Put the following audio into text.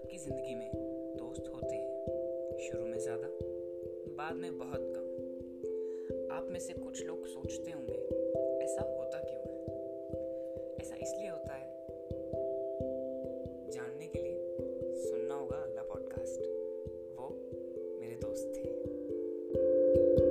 सबकी ज़िंदगी में दोस्त होते हैं। शुरू में ज़्यादा, बाद में बहुत कम। आप में से कुछ लोग सोचते होंगे, ऐसा होता क्यों है? ऐसा इसलिए होता है, जानने के लिए सुनना होगा अगला पॉडकास्ट वो मेरे दोस्त थे।